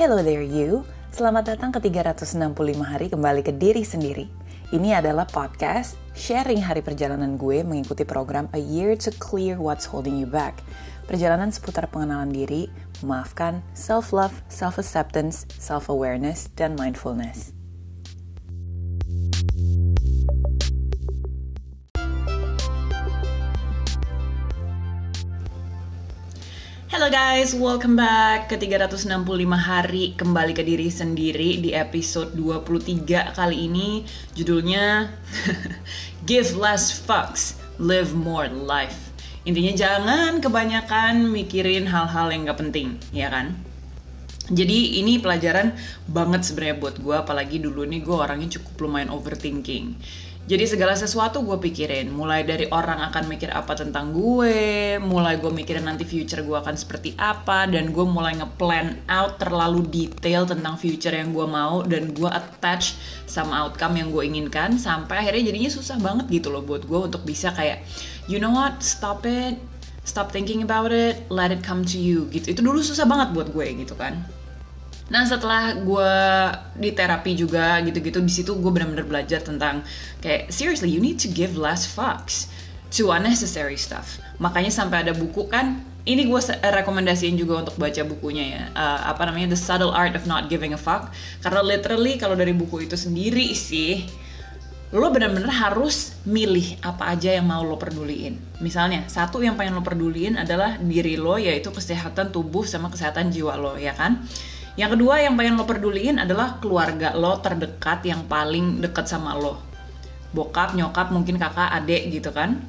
Hello there you, selamat datang ke 365 hari kembali ke diri sendiri. Ini adalah podcast sharing hari perjalanan gue mengikuti program A Year to Clear What's Holding You Back. Perjalanan seputar pengenalan diri, memaafkan, self-love, self-acceptance, self-awareness, dan mindfulness. Hello guys, welcome back ke 365 hari kembali ke diri sendiri di episode 23 kali ini judulnya Give less fucks, live more life. Intinya jangan kebanyakan mikirin hal-hal yang gak penting, ya kan? Jadi ini pelajaran banget sebenarnya buat gue, apalagi dulu nih gue orangnya cukup lumayan overthinking. Jadi segala sesuatu gue pikirin, mulai dari orang akan mikir apa tentang gue, mulai gue mikirin nanti future gue akan seperti apa, dan gue mulai nge-plan out terlalu detail tentang future yang gue mau, dan gue attach sama outcome yang gue inginkan, sampai akhirnya jadinya susah banget gitu loh buat gue untuk bisa kayak, you know what, stop it, stop thinking about it, let it come to you. Gitu. Itu dulu susah banget buat gue gitu kan. Nah setelah gue di terapi juga gitu-gitu di situ gue benar-benar belajar tentang kayak seriously you need to give less fucks to unnecessary stuff. Makanya sampai ada buku kan ini gue rekomendasiin juga untuk baca bukunya ya uh, apa namanya The Subtle Art of Not Giving a Fuck karena literally kalau dari buku itu sendiri sih lo benar-benar harus milih apa aja yang mau lo peduliin. Misalnya, satu yang pengen lo peduliin adalah diri lo, yaitu kesehatan tubuh sama kesehatan jiwa lo, ya kan? Yang kedua yang pengen lo peduliin adalah keluarga lo terdekat yang paling dekat sama lo. Bokap, nyokap, mungkin kakak, adik gitu kan.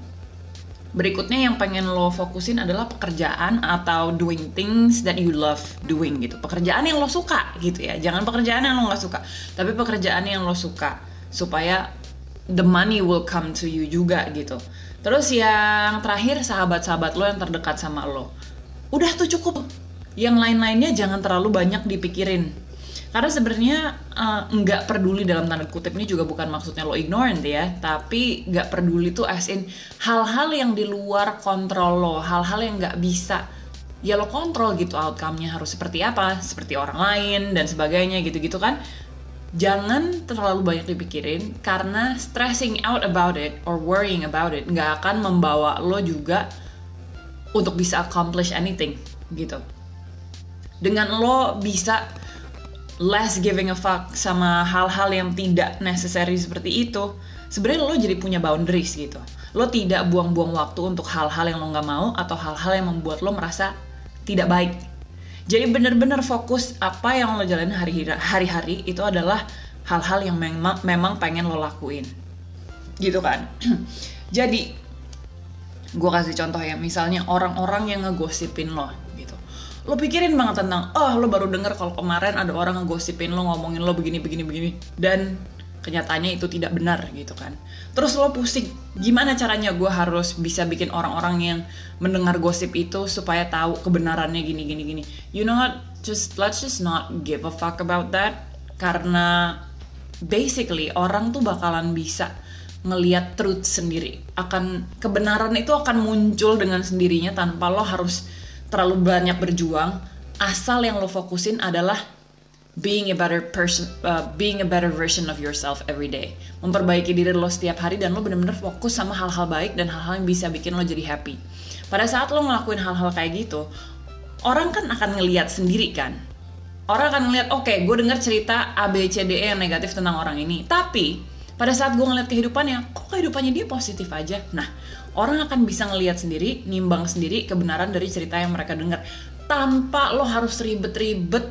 Berikutnya yang pengen lo fokusin adalah pekerjaan atau doing things that you love doing gitu. Pekerjaan yang lo suka gitu ya. Jangan pekerjaan yang lo gak suka, tapi pekerjaan yang lo suka supaya the money will come to you juga gitu. Terus yang terakhir sahabat-sahabat lo yang terdekat sama lo. Udah tuh cukup. Yang lain-lainnya jangan terlalu banyak dipikirin. Karena sebenarnya uh, nggak peduli dalam tanda kutip ini juga bukan maksudnya lo ignorant ya, tapi nggak peduli tuh as in hal-hal yang di luar kontrol lo, hal-hal yang nggak bisa ya lo kontrol gitu outcome-nya harus seperti apa, seperti orang lain dan sebagainya gitu-gitu kan jangan terlalu banyak dipikirin karena stressing out about it or worrying about it nggak akan membawa lo juga untuk bisa accomplish anything gitu. Dengan lo bisa less giving a fuck sama hal-hal yang tidak necessary seperti itu, sebenarnya lo jadi punya boundaries gitu. Lo tidak buang-buang waktu untuk hal-hal yang lo nggak mau atau hal-hal yang membuat lo merasa tidak baik jadi bener-bener fokus apa yang lo jalanin hari-hari itu adalah hal-hal yang memang memang pengen lo lakuin. Gitu kan. Jadi gue kasih contoh ya, misalnya orang-orang yang ngegosipin lo. Lo pikirin banget tentang, oh lo baru denger kalau kemarin ada orang ngegosipin lo ngomongin lo begini begini begini. Dan kenyataannya itu tidak benar gitu kan. Terus lo pusing gimana caranya gue harus bisa bikin orang-orang yang mendengar gosip itu supaya tahu kebenarannya gini gini gini. You know what? Just let's just not give a fuck about that. Karena basically orang tuh bakalan bisa ngeliat truth sendiri. Akan kebenaran itu akan muncul dengan sendirinya tanpa lo harus terlalu banyak berjuang asal yang lo fokusin adalah being a better person, uh, being a better version of yourself every day. Memperbaiki diri lo setiap hari dan lo bener-bener fokus sama hal-hal baik dan hal-hal yang bisa bikin lo jadi happy. Pada saat lo ngelakuin hal-hal kayak gitu, orang kan akan ngeliat sendiri kan. Orang akan ngeliat, oke, okay, gue denger cerita A, B, C, D, E yang negatif tentang orang ini. Tapi, pada saat gue ngeliat kehidupannya, kok kehidupannya dia positif aja? Nah, orang akan bisa ngeliat sendiri, nimbang sendiri kebenaran dari cerita yang mereka denger. Tanpa lo harus ribet-ribet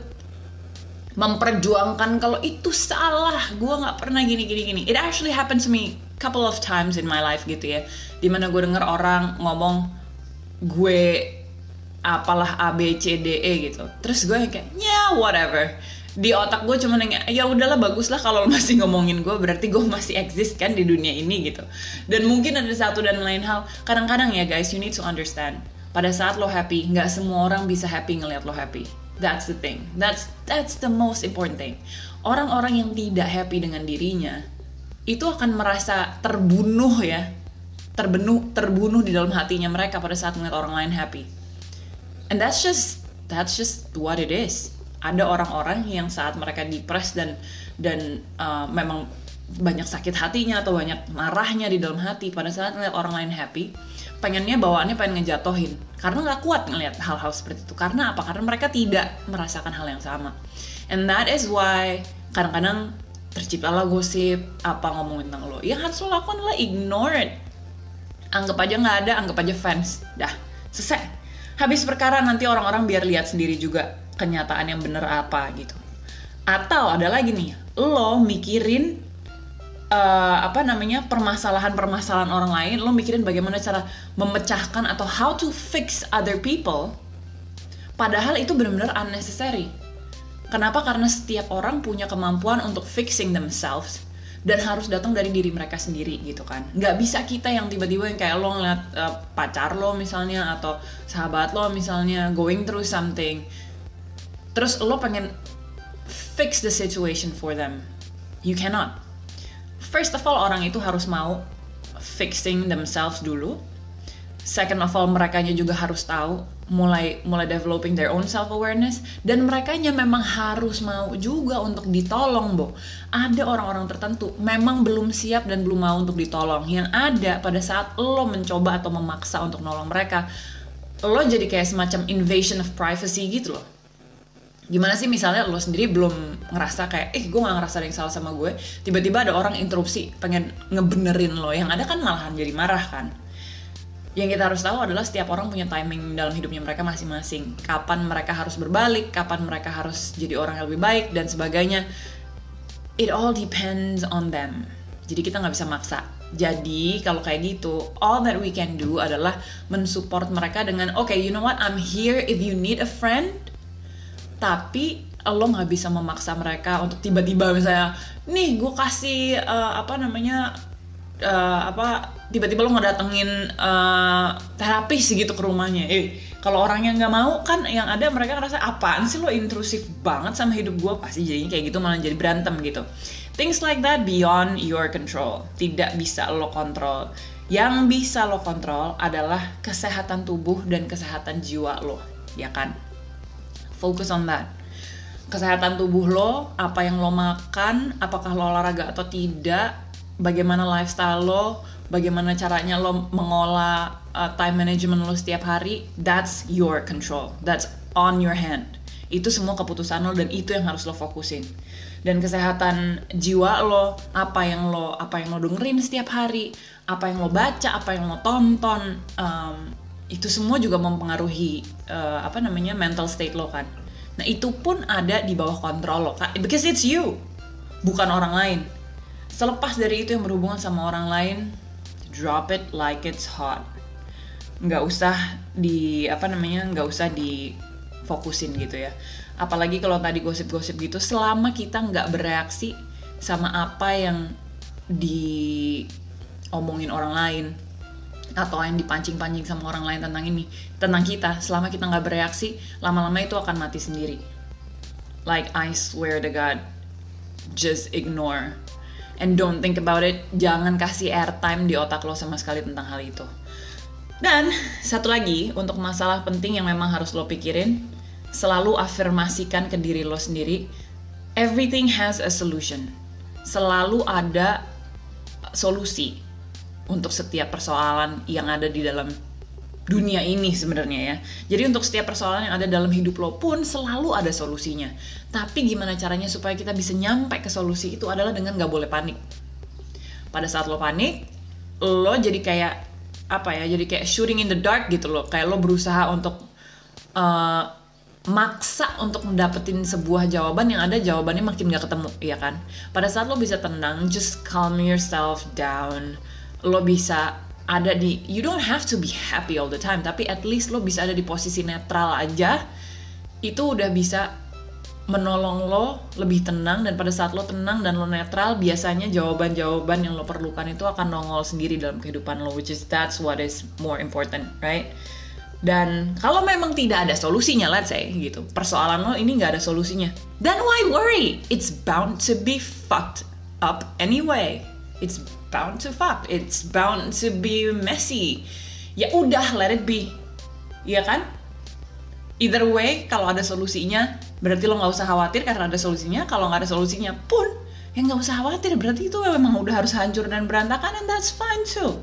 memperjuangkan kalau itu salah. Gue nggak pernah gini gini gini it actually happened to me couple of times in my life gitu ya. Di mana gue denger orang ngomong gue apalah A B C D E gitu. Terus gue kayak ya yeah, whatever di otak gue cuma nanya ya udahlah bagus lah kalau masih ngomongin gue berarti gue masih eksis kan di dunia ini gitu dan mungkin ada satu dan lain hal kadang-kadang ya guys you need to understand pada saat lo happy nggak semua orang bisa happy ngelihat lo happy That's the thing. That's that's the most important thing. Orang-orang yang tidak happy dengan dirinya itu akan merasa terbunuh ya. Terbunuh terbunuh di dalam hatinya mereka pada saat melihat orang lain happy. And that's just that's just what it is. Ada orang-orang yang saat mereka depres dan dan uh, memang banyak sakit hatinya atau banyak marahnya di dalam hati pada saat ngeliat orang lain happy pengennya bawaannya pengen ngejatohin. Karena nggak kuat ngeliat hal-hal seperti itu. Karena apa? Karena mereka tidak merasakan hal yang sama. And that is why kadang-kadang terciptalah gosip apa ngomongin tentang lo. Yang harus lo lakukan adalah ignore it. Anggap aja nggak ada anggap aja fans. Dah selesai. Habis perkara nanti orang-orang biar lihat sendiri juga kenyataan yang bener apa gitu atau ada lagi nih lo mikirin uh, apa namanya permasalahan-permasalahan orang lain, lo mikirin bagaimana cara memecahkan atau how to fix other people. Padahal itu benar-benar unnecessary. Kenapa? Karena setiap orang punya kemampuan untuk fixing themselves dan harus datang dari diri mereka sendiri gitu kan. Nggak bisa kita yang tiba-tiba yang kayak lo ngeliat uh, pacar lo misalnya atau sahabat lo misalnya going through something, terus lo pengen fix the situation for them. You cannot. First of all orang itu harus mau fixing themselves dulu. Second of all mereka juga harus tahu mulai mulai developing their own self awareness dan mereka memang harus mau juga untuk ditolong bo. Ada orang-orang tertentu memang belum siap dan belum mau untuk ditolong. Yang ada pada saat lo mencoba atau memaksa untuk nolong mereka lo jadi kayak semacam invasion of privacy gitu loh gimana sih misalnya lo sendiri belum ngerasa kayak eh gue gak ngerasa ada yang salah sama gue. Tiba-tiba ada orang interupsi pengen ngebenerin lo. Yang ada kan malahan jadi marah kan. Yang kita harus tahu adalah setiap orang punya timing dalam hidupnya mereka masing-masing. Kapan mereka harus berbalik kapan mereka harus jadi orang yang lebih baik dan sebagainya. It all depends on them. Jadi kita nggak bisa maksa. Jadi kalau kayak gitu, all that we can do adalah mensupport mereka dengan, oke, okay, you know what, I'm here if you need a friend, tapi lo nggak bisa memaksa mereka untuk tiba-tiba misalnya nih gue kasih uh, apa namanya uh, apa tiba-tiba lo nggak datengin uh, terapis gitu ke rumahnya. Eh kalau orang yang nggak mau kan yang ada mereka ngerasa apaan sih lo intrusif banget sama hidup gue pasti jadinya kayak gitu malah jadi berantem gitu. Things like that beyond your control. Tidak bisa lo kontrol. Yang bisa lo kontrol adalah kesehatan tubuh dan kesehatan jiwa lo ya kan Focus on that. Kesehatan tubuh lo, apa yang lo makan, apakah lo olahraga atau tidak, bagaimana lifestyle lo, bagaimana caranya lo mengolah uh, time management lo setiap hari, that's your control. That's on your hand. Itu semua keputusan lo dan itu yang harus lo fokusin. Dan kesehatan jiwa lo, apa yang lo apa yang lo dengerin setiap hari, apa yang lo baca, apa yang lo tonton, um, itu semua juga mempengaruhi uh, apa namanya mental state lo kan. Nah itu pun ada di bawah kontrol lo kan, because it's you, bukan orang lain. Selepas dari itu yang berhubungan sama orang lain, drop it like it's hot. Nggak usah di apa namanya, nggak usah di fokusin gitu ya. Apalagi kalau tadi gosip-gosip gitu, selama kita nggak bereaksi sama apa yang diomongin orang lain, atau yang dipancing-pancing sama orang lain tentang ini tentang kita. Selama kita nggak bereaksi lama-lama itu akan mati sendiri. Like I swear to God just ignore. And don't think about it. Jangan kasih airtime di otak lo sama sekali tentang hal itu. Dan satu lagi untuk masalah penting yang memang harus lo pikirin selalu afirmasikan ke diri lo sendiri everything has a solution. Selalu ada solusi untuk setiap persoalan yang ada di dalam dunia ini sebenarnya ya. Jadi untuk setiap persoalan yang ada dalam hidup lo pun selalu ada solusinya. Tapi gimana caranya supaya kita bisa nyampe ke solusi itu adalah dengan gak boleh panik. Pada saat lo panik, lo jadi kayak apa ya? Jadi kayak shooting in the dark gitu loh. Kayak lo berusaha untuk uh, maksa untuk mendapetin sebuah jawaban yang ada jawabannya makin gak ketemu, ya kan? Pada saat lo bisa tenang, just calm yourself down lo bisa ada di you don't have to be happy all the time tapi at least lo bisa ada di posisi netral aja. Itu udah bisa menolong lo lebih tenang dan pada saat lo tenang dan lo netral biasanya jawaban-jawaban yang lo perlukan itu akan nongol sendiri dalam kehidupan lo which is that's what is more important right? Dan kalau memang tidak ada solusinya let's say gitu persoalan lo ini nggak ada solusinya then why worry? It's bound to be fucked up anyway. It's bound to fuck. It's bound to be messy. Ya udah let it be. Ya kan? Either way kalau ada solusinya berarti lo nggak usah khawatir. Karena ada solusinya kalau nggak ada solusinya pun ya nggak usah khawatir. Berarti itu memang udah harus hancur dan berantakan and that's fine too.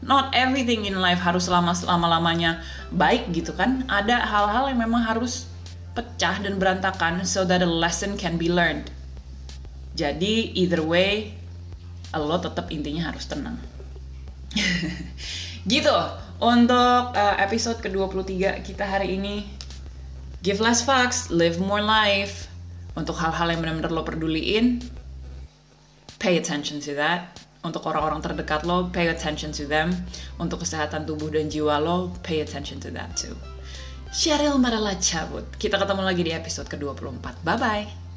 Not everything in life harus selama selama lamanya baik gitu kan? Ada hal-hal yang memang harus pecah dan berantakan so that a lesson can be learned. Jadi either way lo tetap intinya harus tenang gitu untuk uh, episode ke-23 kita hari ini give less fucks, live more life. Untuk hal-hal yang benar-benar lo peduliin, pay attention to that. Untuk orang-orang terdekat lo, pay attention to them. Untuk kesehatan tubuh dan jiwa lo, pay attention to that too. Cheryl Marala cabut. Kita ketemu lagi di episode ke-24. Bye-bye.